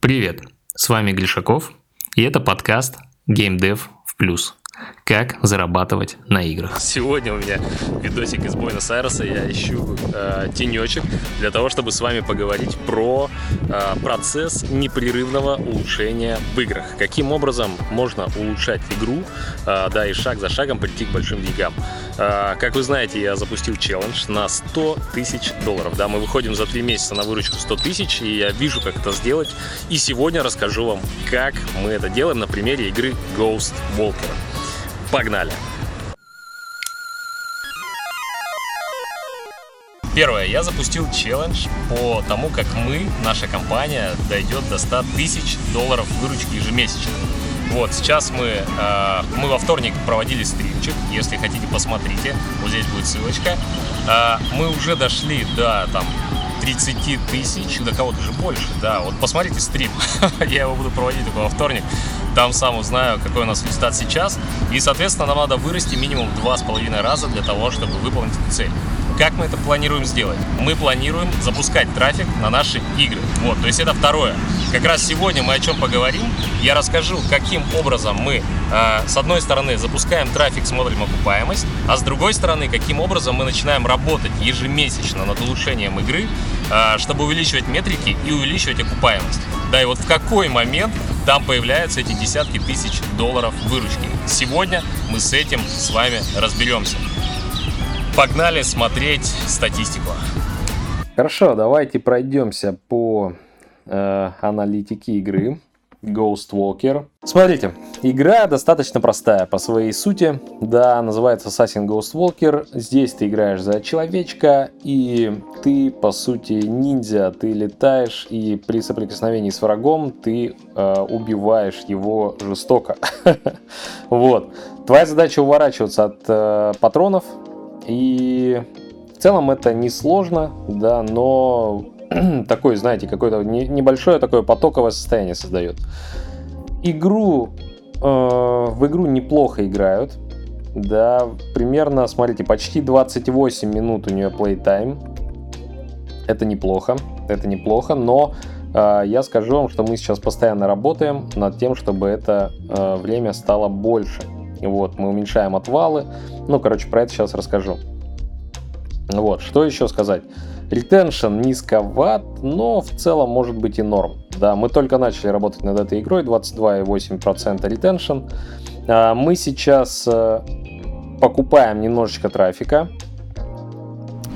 Привет, с вами Глишаков, и это подкаст Game Dev в плюс. Как зарабатывать на играх. Сегодня у меня видосик из Буэнос-Айреса. Я ищу э, тенечек для того, чтобы с вами поговорить про э, процесс непрерывного улучшения в играх. Каким образом можно улучшать игру, э, да, и шаг за шагом прийти к большим деньгам. Э, как вы знаете, я запустил челлендж на 100 тысяч долларов. Да, мы выходим за 3 месяца на выручку 100 тысяч, и я вижу, как это сделать. И сегодня расскажу вам, как мы это делаем на примере игры Ghost Walker. Погнали! Первое, я запустил челлендж по тому, как мы, наша компания, дойдет до 100 тысяч долларов выручки ежемесячно. Вот, сейчас мы, э, мы во вторник проводили стримчик, если хотите, посмотрите, вот здесь будет ссылочка. Э, мы уже дошли до там 30 тысяч, до кого-то же больше, да, вот посмотрите стрим, я его буду проводить только во вторник, там сам узнаю, какой у нас результат сейчас, и, соответственно, нам надо вырасти минимум в 2,5 раза для того, чтобы выполнить эту цель. Как мы это планируем сделать? Мы планируем запускать трафик на наши игры. Вот, то есть это второе. Как раз сегодня мы о чем поговорим. Я расскажу, каким образом мы, э, с одной стороны, запускаем трафик, смотрим окупаемость, а с другой стороны, каким образом мы начинаем работать ежемесячно над улучшением игры, э, чтобы увеличивать метрики и увеличивать окупаемость. Да, и вот в какой момент там появляются эти десятки тысяч долларов выручки. Сегодня мы с этим с вами разберемся. Погнали смотреть статистику. Хорошо, давайте пройдемся по э, аналитике игры. Ghost Walker. Смотрите, игра достаточно простая по своей сути. Да, называется Assassin Ghost Walker. Здесь ты играешь за человечка, и ты, по сути, ниндзя. Ты летаешь, и при соприкосновении с врагом ты э, убиваешь его жестоко. Вот. Твоя задача уворачиваться от э, патронов, и в целом это несложно, да, но такой, знаете, какое-то небольшое такое потоковое состояние создает. Игру, э, в игру неплохо играют, да, примерно, смотрите, почти 28 минут у нее playtime. Это неплохо, это неплохо, но э, я скажу вам, что мы сейчас постоянно работаем над тем, чтобы это э, время стало больше. Вот, мы уменьшаем отвалы. Ну, короче, про это сейчас расскажу. Вот, что еще сказать? Ретеншн низковат, но в целом может быть и норм. Да, мы только начали работать над этой игрой, 22,8% ретеншн. А, мы сейчас э, покупаем немножечко трафика.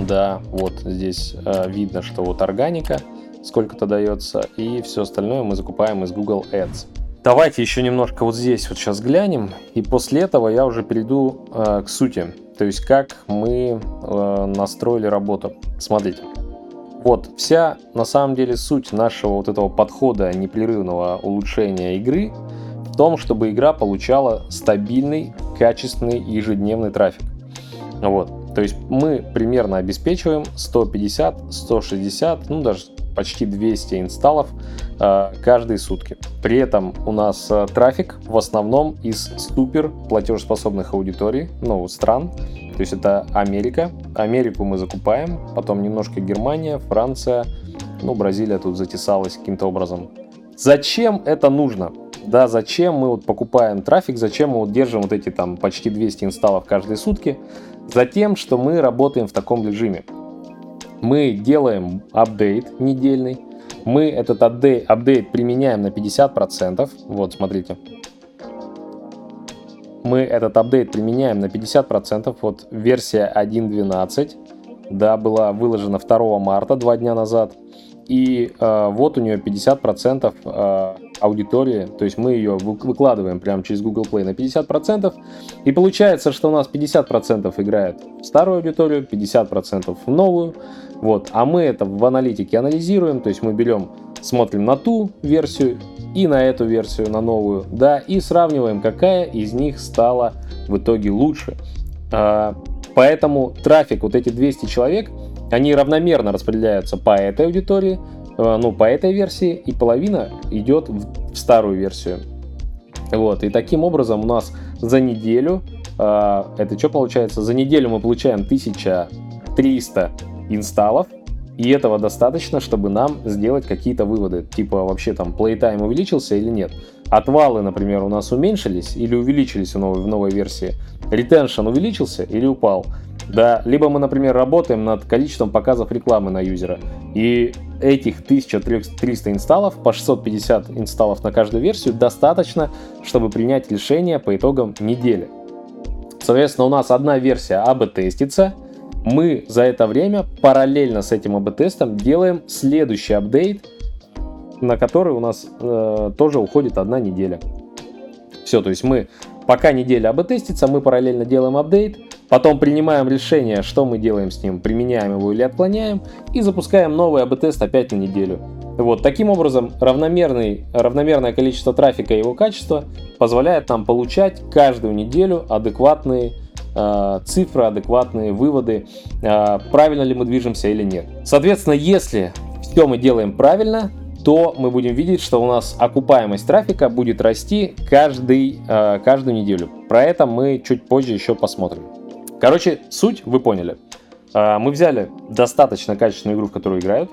Да, вот здесь э, видно, что вот органика сколько-то дается, и все остальное мы закупаем из Google Ads. Давайте еще немножко вот здесь вот сейчас глянем, и после этого я уже перейду э, к сути, то есть как мы э, настроили работу. Смотрите, вот вся на самом деле суть нашего вот этого подхода непрерывного улучшения игры в том, чтобы игра получала стабильный, качественный ежедневный трафик. Вот. То есть мы примерно обеспечиваем 150, 160, ну даже почти 200 инсталлов каждые сутки. При этом у нас э, трафик в основном из супер платежеспособных аудиторий, ну, стран. То есть это Америка. Америку мы закупаем, потом немножко Германия, Франция, ну, Бразилия тут затесалась каким-то образом. Зачем это нужно? Да, зачем мы вот покупаем трафик, зачем мы вот держим вот эти там почти 200 инсталлов каждые сутки? Затем, что мы работаем в таком режиме мы делаем апдейт недельный, мы этот апдейт, апдейт применяем на 50%, вот смотрите, мы этот апдейт применяем на 50%, вот версия 1.12, да, была выложена 2 марта, два дня назад, и э, вот у нее 50% э, аудитории, то есть мы ее выкладываем прямо через Google Play на 50%, и получается, что у нас 50% играет в старую аудиторию, 50% в новую, вот, а мы это в аналитике анализируем, то есть мы берем, смотрим на ту версию и на эту версию, на новую, да, и сравниваем, какая из них стала в итоге лучше. А, поэтому трафик, вот эти 200 человек, они равномерно распределяются по этой аудитории, а, ну, по этой версии, и половина идет в старую версию. Вот, и таким образом у нас за неделю, а, это что получается, за неделю мы получаем 1300 инсталлов, И этого достаточно, чтобы нам сделать какие-то выводы. Типа вообще там playtime увеличился или нет. Отвалы, например, у нас уменьшились или увеличились в новой, в новой версии. Retention увеличился или упал. Да, либо мы, например, работаем над количеством показов рекламы на юзера. И этих 1300 инсталлов по 650 инсталлов на каждую версию достаточно, чтобы принять решение по итогам недели. Соответственно, у нас одна версия АБ тестится, мы за это время параллельно с этим АБ-тестом делаем следующий апдейт, на который у нас э, тоже уходит одна неделя. Все, то есть мы пока неделя АБ-тестится, мы параллельно делаем апдейт, потом принимаем решение, что мы делаем с ним, применяем его или отклоняем, и запускаем новый АБ-тест опять на неделю. Вот, таким образом, равномерный, равномерное количество трафика и его качество позволяет нам получать каждую неделю адекватные цифры, адекватные выводы, э, правильно ли мы движемся или нет. Соответственно, если все мы делаем правильно, то мы будем видеть, что у нас окупаемость трафика будет расти каждый, э, каждую неделю. Про это мы чуть позже еще посмотрим. Короче, суть вы поняли. Э, мы взяли достаточно качественную игру, в которую играют,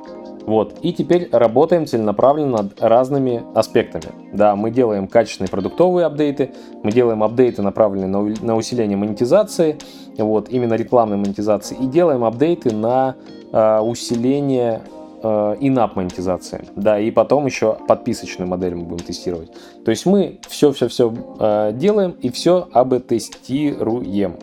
вот. И теперь работаем целенаправленно над разными аспектами. Да, мы делаем качественные продуктовые апдейты, мы делаем апдейты, направленные на, усиление монетизации, вот, именно рекламной монетизации, и делаем апдейты на э, усиление э, in-app монетизации. Да, и потом еще подписочную модель мы будем тестировать. То есть мы все-все-все э, делаем и все АБ-тестируем.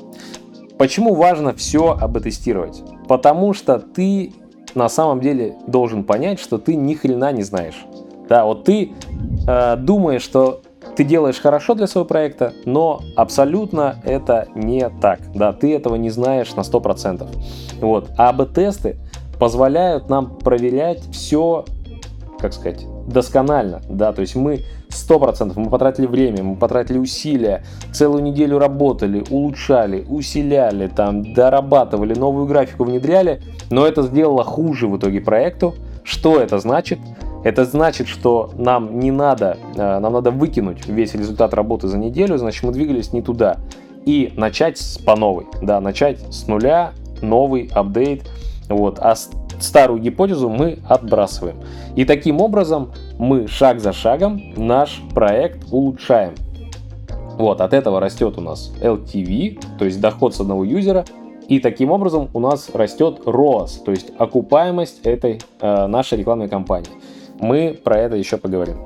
Почему важно все АБ-тестировать? Потому что ты на самом деле должен понять, что ты ни хрена не знаешь. Да, вот ты э, думаешь, что ты делаешь хорошо для своего проекта, но абсолютно это не так. Да, ты этого не знаешь на 100%. Вот. А АБ-тесты позволяют нам проверять все, как сказать, досконально. Да, то есть мы 100%, мы потратили время, мы потратили усилия, целую неделю работали, улучшали, усиляли, там, дорабатывали, новую графику внедряли, но это сделало хуже в итоге проекту. Что это значит? Это значит, что нам не надо, э, нам надо выкинуть весь результат работы за неделю, значит мы двигались не туда. И начать по новой, да, начать с нуля, новый апдейт, вот, а старую гипотезу мы отбрасываем. И таким образом мы шаг за шагом наш проект улучшаем. Вот, от этого растет у нас LTV, то есть доход с одного юзера, и таким образом у нас растет ROAS, то есть окупаемость этой э, нашей рекламной кампании. Мы про это еще поговорим.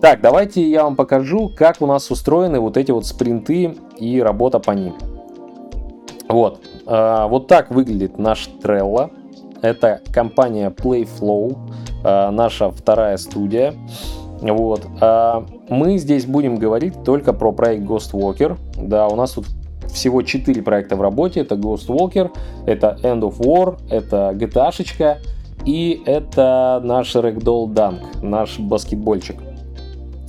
Так, давайте я вам покажу, как у нас устроены вот эти вот спринты и работа по ним. Вот, э, вот так выглядит наш Trello. Это компания Playflow, наша вторая студия. Вот. А мы здесь будем говорить только про проект Ghostwalker. Да, у нас тут всего 4 проекта в работе. Это Ghostwalker, это End of War, это GTA и это наш Ragdoll Dunk, наш баскетбольчик.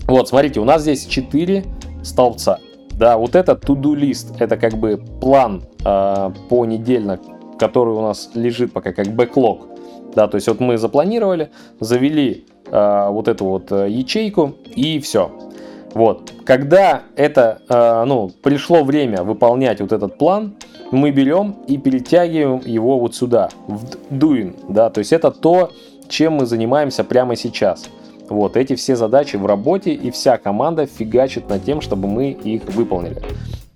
Вот, смотрите, у нас здесь 4 столбца. Да, вот это to-do list, это как бы план э, понедельно который у нас лежит пока как бэклог. Да, то есть вот мы запланировали, завели э, вот эту вот э, ячейку и все. Вот. Когда это, э, ну, пришло время выполнять вот этот план, мы берем и перетягиваем его вот сюда, в doing, да, то есть это то, чем мы занимаемся прямо сейчас. Вот эти все задачи в работе и вся команда фигачит над тем, чтобы мы их выполнили.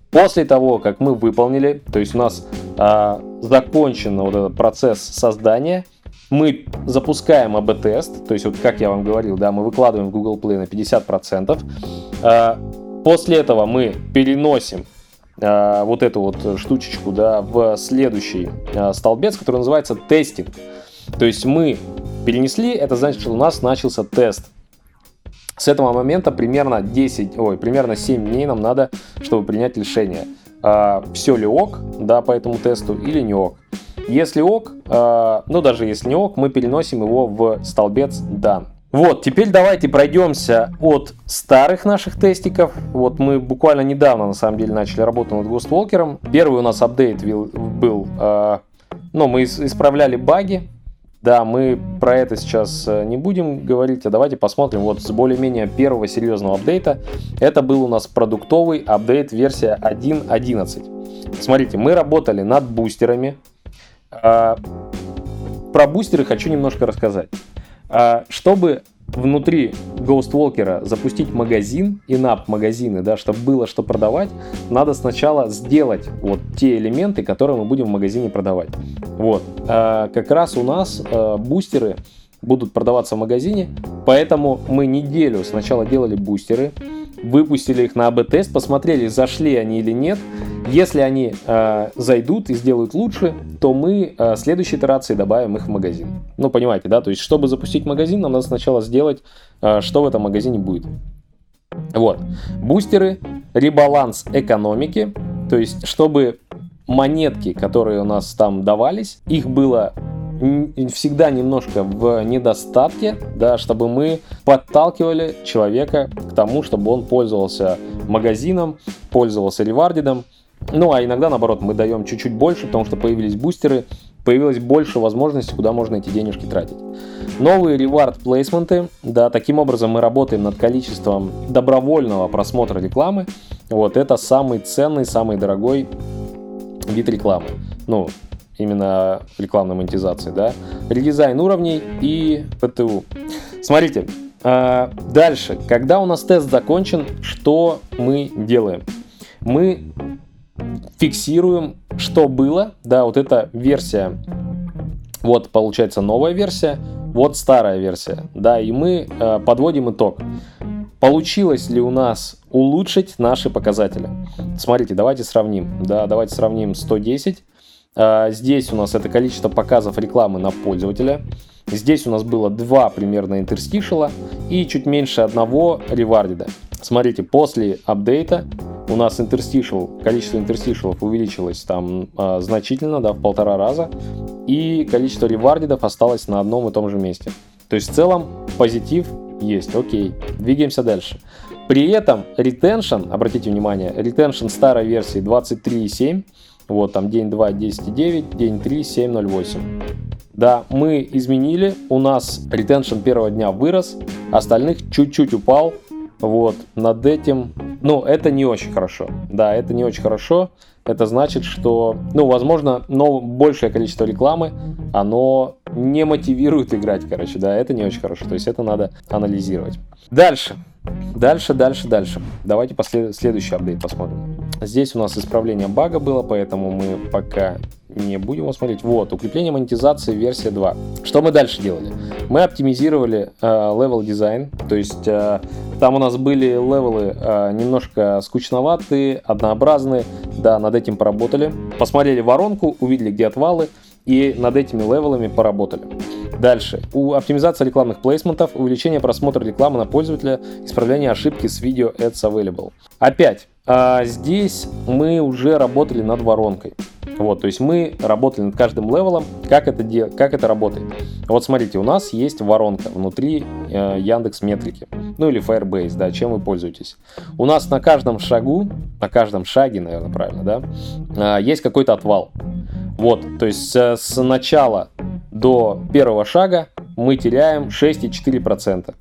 После того, как мы выполнили, то есть у нас э, закончен вот этот процесс создания, мы запускаем АБ-тест, то есть вот как я вам говорил, да, мы выкладываем в Google Play на 50%. Э, после этого мы переносим э, вот эту вот штучечку, да, в следующий э, столбец, который называется тестинг. То есть мы перенесли, это значит, что у нас начался тест. С этого момента примерно 10, ой, примерно 7 дней нам надо, чтобы принять решение, а, все ли ок, да, по этому тесту или не ок. Если ок, а, ну даже если не ок, мы переносим его в столбец done. Вот, теперь давайте пройдемся от старых наших тестиков. Вот мы буквально недавно, на самом деле, начали работу над Ghostwalker. Первый у нас апдейт был, был э, ну, мы исправляли баги, да, мы про это сейчас э, не будем говорить, а давайте посмотрим вот с более-менее первого серьезного апдейта. Это был у нас продуктовый апдейт версия 1.11. Смотрите, мы работали над бустерами. А, про бустеры хочу немножко рассказать. А, чтобы внутри Ghost Walker запустить магазин, инап магазины, да, чтобы было что продавать, надо сначала сделать вот те элементы, которые мы будем в магазине продавать. Вот. А, как раз у нас бустеры будут продаваться в магазине, поэтому мы неделю сначала делали бустеры, выпустили их на АБ-тест, посмотрели, зашли они или нет. Если они э, зайдут и сделают лучше, то мы э, следующей итерации добавим их в магазин. Ну, понимаете, да? То есть, чтобы запустить магазин, нам надо сначала сделать, э, что в этом магазине будет. Вот. Бустеры, ребаланс экономики. То есть, чтобы монетки, которые у нас там давались, их было всегда немножко в недостатке, да, чтобы мы подталкивали человека к тому, чтобы он пользовался магазином, пользовался ревардидом. Ну, а иногда, наоборот, мы даем чуть-чуть больше, потому что появились бустеры, появилось больше возможностей, куда можно эти денежки тратить. Новые ревард плейсменты, да, таким образом мы работаем над количеством добровольного просмотра рекламы. Вот, это самый ценный, самый дорогой вид рекламы. Ну, именно рекламной монетизации, да, редизайн уровней и ПТУ. Смотрите, а, дальше, когда у нас тест закончен, что мы делаем? Мы фиксируем, что было, да, вот эта версия, вот получается новая версия, вот старая версия, да, и мы э, подводим итог. Получилось ли у нас улучшить наши показатели? Смотрите, давайте сравним, да, давайте сравним 110 а, здесь у нас это количество показов рекламы на пользователя. Здесь у нас было два примерно интерстишела и чуть меньше одного ревардида. Смотрите, после апдейта у нас интерстишел, количество интерстишелов увеличилось там э, значительно, да, в полтора раза, и количество ревардидов осталось на одном и том же месте. То есть в целом позитив есть, окей, двигаемся дальше. При этом retention, обратите внимание, retention старой версии 23,7, вот там день 2 10.9, день 3 7.08. Да, мы изменили, у нас ретеншн первого дня вырос, остальных чуть-чуть упал. Вот, над этим, ну, это не очень хорошо. Да, это не очень хорошо. Это значит, что, ну, возможно, но большее количество рекламы, оно не мотивирует играть, короче, да, это не очень хорошо. То есть это надо анализировать. Дальше. Дальше, дальше, дальше. Давайте послед... следующий апдейт посмотрим. Здесь у нас исправление бага было, поэтому мы пока не будем его смотреть. Вот, укрепление монетизации версия 2. Что мы дальше делали? Мы оптимизировали level э, дизайн, то есть э, там у нас были level ы э, немножко скучноватые, однообразные, да, над этим поработали. Посмотрели воронку, увидели, где отвалы, и над этими level ами поработали. Дальше. У оптимизации рекламных placement ов, увеличение просмотра рекламы на пользователя, исправление ошибки с video ads available. Опять, а здесь мы уже работали над воронкой. Вот, то есть мы работали над каждым level ом, как это, дел... как это работает. Вот смотрите, у нас есть воронка внутри э, Яндекс Метрики, ну или Firebase, да, чем вы пользуетесь. У нас на каждом шагу, на каждом шаге, наверное, правильно, да, э, есть какой-то отвал. Вот, то есть с, с начала до первого шага мы теряем 6,4%.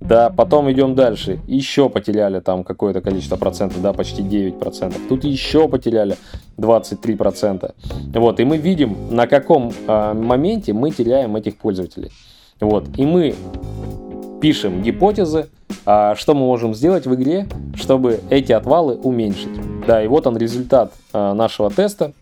Да, потом идем дальше. Еще потеряли там какое-то количество процентов, да, почти 9%. Тут еще потеряли 23%. Вот, и мы видим, на каком э, моменте мы теряем этих пользователей. Вот, и мы пишем гипотезы, а что мы можем сделать в игре, чтобы эти отвалы уменьшить. Да, и вот он результат э, нашего теста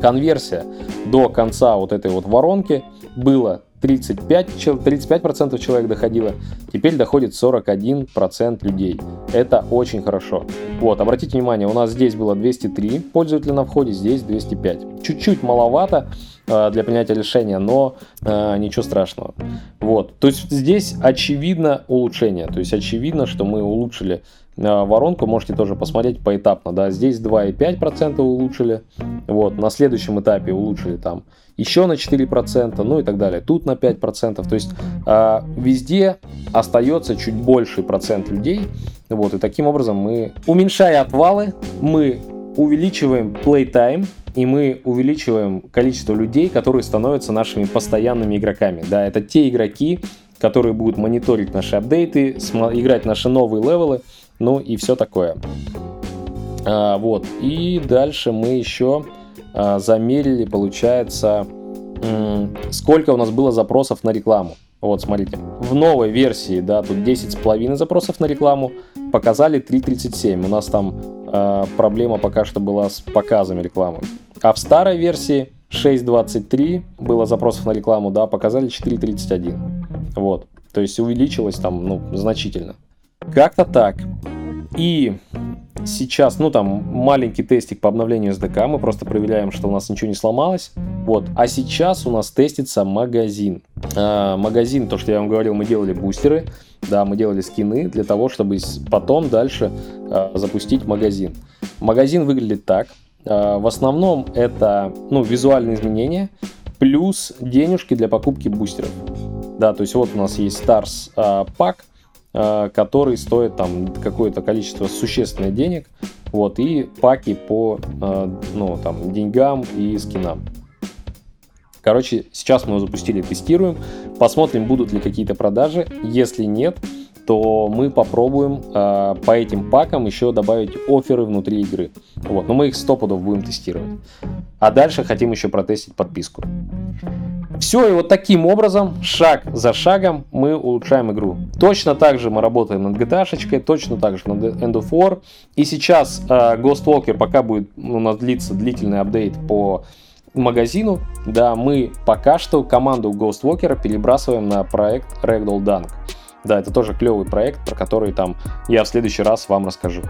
конверсия до конца вот этой вот воронки было 35, 35% человек доходило, теперь доходит 41% людей. Это очень хорошо. Вот, обратите внимание, у нас здесь было 203 пользователя на входе, здесь 205. Чуть-чуть маловато э, для принятия решения, но э, ничего страшного. Вот, то есть здесь очевидно улучшение, то есть очевидно, что мы улучшили э, воронку, можете тоже посмотреть поэтапно, да, здесь 2,5% улучшили, вот, на следующем этапе улучшили там еще на 4%, ну и так далее. Тут на 5%. То есть э, везде остается чуть больший процент людей. Вот, и таким образом мы, уменьшая отвалы, мы увеличиваем playtime, и мы увеличиваем количество людей, которые становятся нашими постоянными игроками. Да, это те игроки, которые будут мониторить наши апдейты, играть наши новые левелы, ну и все такое. А, вот, и дальше мы еще замерили, получается, сколько у нас было запросов на рекламу. Вот, смотрите, в новой версии, да, тут 10,5 запросов на рекламу, показали 3.37. У нас там э, проблема пока что была с показами рекламы. А в старой версии 6.23 было запросов на рекламу, да, показали 4.31. Вот, то есть увеличилось там, ну, значительно. Как-то так. И сейчас, ну там, маленький тестик по обновлению SDK, мы просто проверяем, что у нас ничего не сломалось. Вот, а сейчас у нас тестится магазин. А, магазин, то, что я вам говорил, мы делали бустеры, да, мы делали скины для того, чтобы потом дальше а, запустить магазин. Магазин выглядит так. А, в основном это, ну, визуальные изменения, плюс денежки для покупки бустеров. Да, то есть вот у нас есть Stars а, пак, который стоит там какое-то количество существенных денег, вот, и паки по, э, ну, там, деньгам и скинам. Короче, сейчас мы его запустили, тестируем, посмотрим, будут ли какие-то продажи. Если нет, то мы попробуем э, по этим пакам еще добавить оферы внутри игры. Вот, но мы их стопудов будем тестировать. А дальше хотим еще протестить подписку. Все, и вот таким образом, шаг за шагом, мы улучшаем игру. Точно так же мы работаем над GTA, точно так же над End of War. И сейчас э, Ghost Walker, пока будет у нас длиться длительный апдейт по магазину, да, мы пока что команду Ghost Walker перебрасываем на проект Ragdoll Dunk. Да, это тоже клевый проект, про который там я в следующий раз вам расскажу.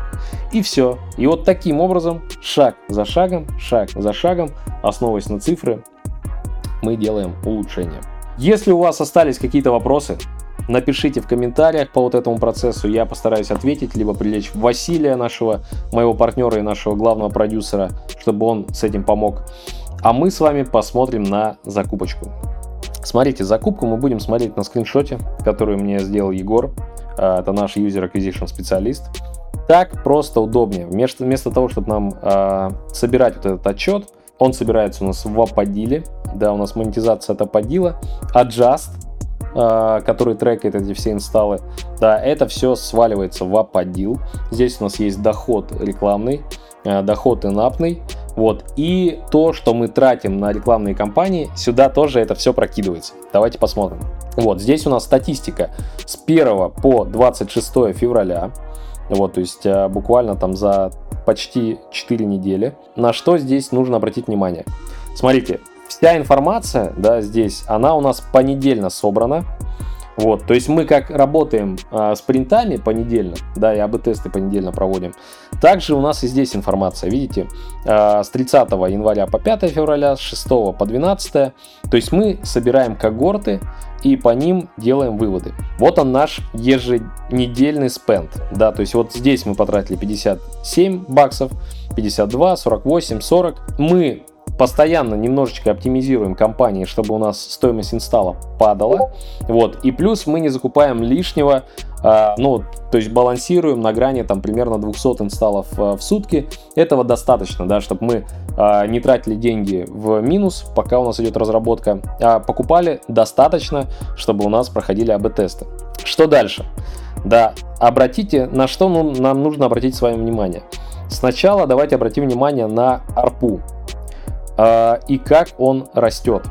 И все. И вот таким образом, шаг за шагом, шаг за шагом, основываясь на цифры, мы делаем улучшения. Если у вас остались какие-то вопросы, напишите в комментариях по вот этому процессу, я постараюсь ответить, либо привлечь Василия, нашего, моего партнера и нашего главного продюсера, чтобы он с этим помог. А мы с вами посмотрим на закупочку. Смотрите, закупку мы будем смотреть на скриншоте, который мне сделал Егор. А, это наш User Acquisition специалист. Так просто удобнее. Вместо, вместо того, чтобы нам э, собирать вот этот отчет, он собирается у нас в Аподиле. Да, у нас монетизация это Аподила. Adjust, э, который трекает эти все инсталлы. Да, это все сваливается в Аподил. Здесь у нас есть доход рекламный, э, доход инапный. Вот. И то, что мы тратим на рекламные кампании, сюда тоже это все прокидывается. Давайте посмотрим. Вот, здесь у нас статистика с 1 по 26 февраля. Вот, то есть э, буквально там за почти 4 недели. На что здесь нужно обратить внимание? Смотрите, вся информация, да, здесь, она у нас понедельно собрана. Вот, то есть мы как работаем э, с принтами понедельно, да, и АБ-тесты понедельно проводим. Также у нас и здесь информация, видите, э, с 30 января по 5 февраля, с 6 по 12. То есть мы собираем когорты и по ним делаем выводы. Вот он наш еженедельный спенд, да, то есть вот здесь мы потратили 57 баксов, 52, 48, 40. Мы постоянно немножечко оптимизируем компании, чтобы у нас стоимость инсталла падала. Вот. И плюс мы не закупаем лишнего, э, ну, то есть балансируем на грани там примерно 200 инсталлов э, в сутки. Этого достаточно, да, чтобы мы э, не тратили деньги в минус, пока у нас идет разработка, а покупали достаточно, чтобы у нас проходили АБ-тесты. Что дальше? Да, обратите, на что нам нужно обратить с вами внимание. Сначала давайте обратим внимание на ARPU. А, и как он растет.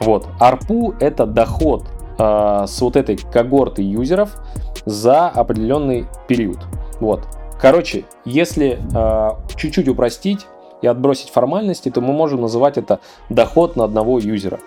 Вот, ARPU это доход э, с вот этой когорты юзеров за определенный период. Вот. Короче, если э, чуть-чуть упростить и отбросить формальности, то мы можем называть это доход на одного юзера.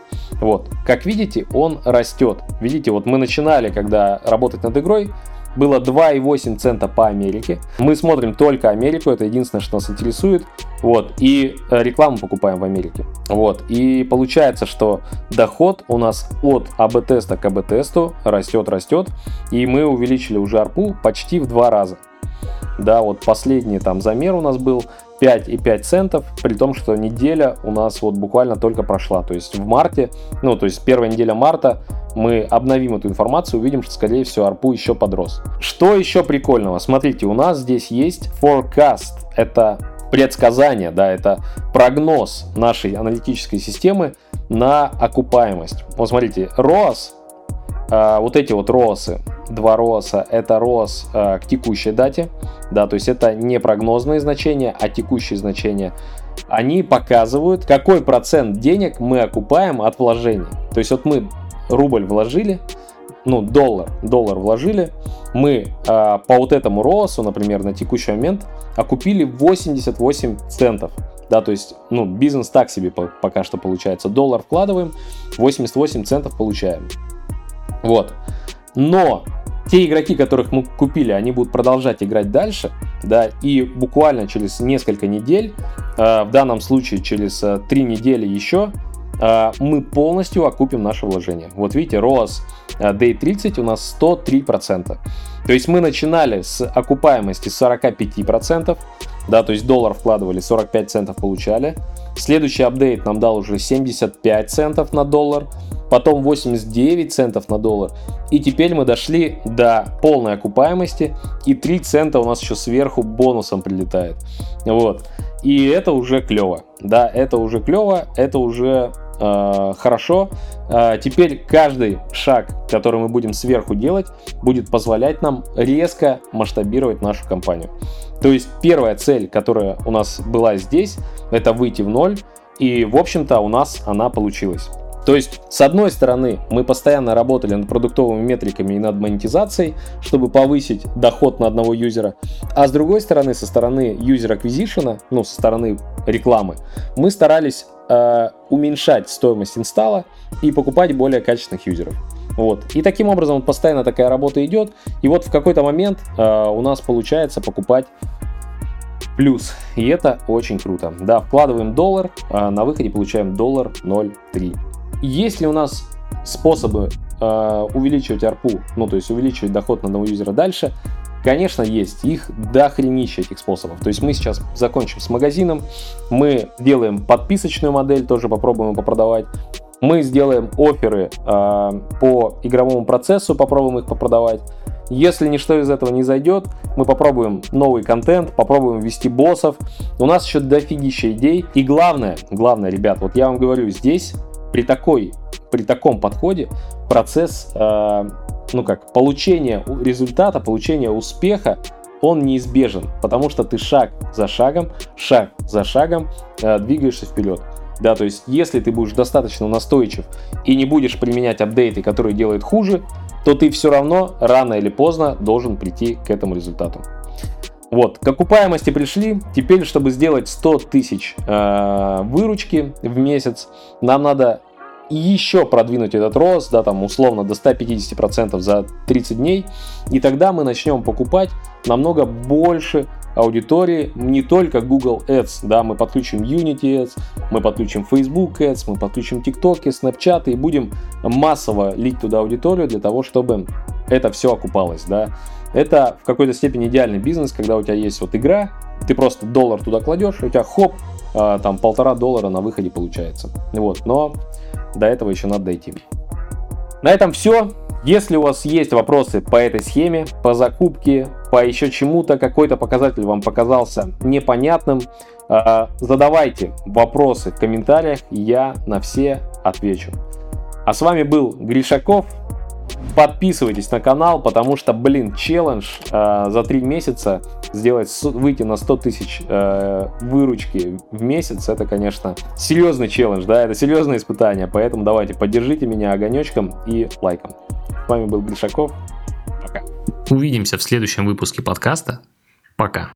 Вот. Как видите, он растет. Видите, вот мы начинали, когда работать над игрой, было 2,8 цента по Америке. Мы смотрим только Америку, это единственное, что нас интересует. Вот, и э, рекламу покупаем в Америке. Вот, и получается, что доход у нас от АБ-теста к АБ-тесту растет, растет, и мы увеличили уже ARPU почти в два раза. Да, вот последний там замер у нас был 5,5 центов, при том, что неделя у нас вот буквально только прошла. То есть в марте, ну, то есть первая неделя марта мы обновим эту информацию, увидим, что, скорее всего, арпу еще подрос. Что еще прикольного? Смотрите, у нас здесь есть forecast. Это предсказание, да, это прогноз нашей аналитической системы на окупаемость. Вот смотрите, ROAS, э, вот эти вот росы, два роса, это рос э, к текущей дате, да, то есть это не прогнозные значения, а текущие значения. они показывают, какой процент денег мы окупаем от вложений. То есть вот мы рубль вложили, ну, доллар, доллар вложили, мы э, по вот этому ROAS, например, на текущий момент окупили 88 центов. Да, то есть, ну, бизнес так себе пока что получается. Доллар вкладываем, 88 центов получаем. Вот. Но те игроки, которых мы купили, они будут продолжать играть дальше, да, и буквально через несколько недель, э, в данном случае через э, 3 недели еще, мы полностью окупим наше вложение. Вот видите, ROAS э, Day 30 у нас 103%. То есть мы начинали с окупаемости 45%, да, то есть доллар вкладывали, 45 центов получали. Следующий апдейт нам дал уже 75 центов на доллар, потом 89 центов на доллар. И теперь мы дошли до полной окупаемости, и 3 цента у нас еще сверху бонусом прилетает. Вот. И это уже клево. Да, это уже клево, это уже э, хорошо. Э, теперь каждый шаг, который мы будем сверху делать, будет позволять нам резко масштабировать нашу компанию. То есть первая цель, которая у нас была здесь, это выйти в ноль. И, в общем-то, у нас она получилась. То есть, с одной стороны, мы постоянно работали над продуктовыми метриками и над монетизацией, чтобы повысить доход на одного юзера. А с другой стороны, со стороны user acquisition, ну, со стороны рекламы, мы старались э, уменьшать стоимость инсталла и покупать более качественных юзеров. Вот. И таким образом постоянно такая работа идет. И вот в какой-то момент э, у нас получается покупать плюс. И это очень круто. Да, вкладываем доллар, а на выходе получаем доллар 0,3. Есть ли у нас способы э, увеличивать ARPU, ну то есть увеличивать доход на одного юзера дальше? Конечно, есть. Их дохренища этих способов. То есть мы сейчас закончим с магазином, мы делаем подписочную модель, тоже попробуем попродавать. Мы сделаем оферы э, по игровому процессу, попробуем их попродавать. Если ничто из этого не зайдет, мы попробуем новый контент, попробуем ввести боссов. У нас еще дофигища идей. И главное, главное, ребят, вот я вам говорю, здесь при такой, при таком подходе процесс, э, ну как, получения результата, получения успеха, он неизбежен, потому что ты шаг за шагом, шаг за шагом э, двигаешься вперед. Да, то есть, если ты будешь достаточно настойчив и не будешь применять апдейты, которые делают хуже, то ты все равно рано или поздно должен прийти к этому результату. Вот, к окупаемости пришли. Теперь, чтобы сделать 100 тысяч э, выручки в месяц, нам надо еще продвинуть этот рост, да, там условно до 150% за 30 дней, и тогда мы начнем покупать намного больше аудитории, не только Google Ads, да, мы подключим Unity Ads, мы подключим Facebook Ads, мы подключим TikTok, Snapchat и будем массово лить туда аудиторию для того, чтобы это все окупалось, да. Это в какой-то степени идеальный бизнес, когда у тебя есть вот игра, ты просто доллар туда кладешь, и у тебя хоп, а, там полтора доллара на выходе получается. Вот, но до этого еще надо дойти. На этом все. Если у вас есть вопросы по этой схеме, по закупке, по еще чему-то, какой-то показатель вам показался непонятным, а, задавайте вопросы в комментариях, я на все отвечу. А с вами был Гришаков. Подписывайтесь на канал, потому что, блин, челлендж э, за 3 месяца сделать, выйти на 100 тысяч э, выручки в месяц, это, конечно, серьезный челлендж, да, это серьезное испытание, поэтому давайте поддержите меня огонечком и лайком. С вами был Гришаков. Пока. Увидимся в следующем выпуске подкаста. Пока.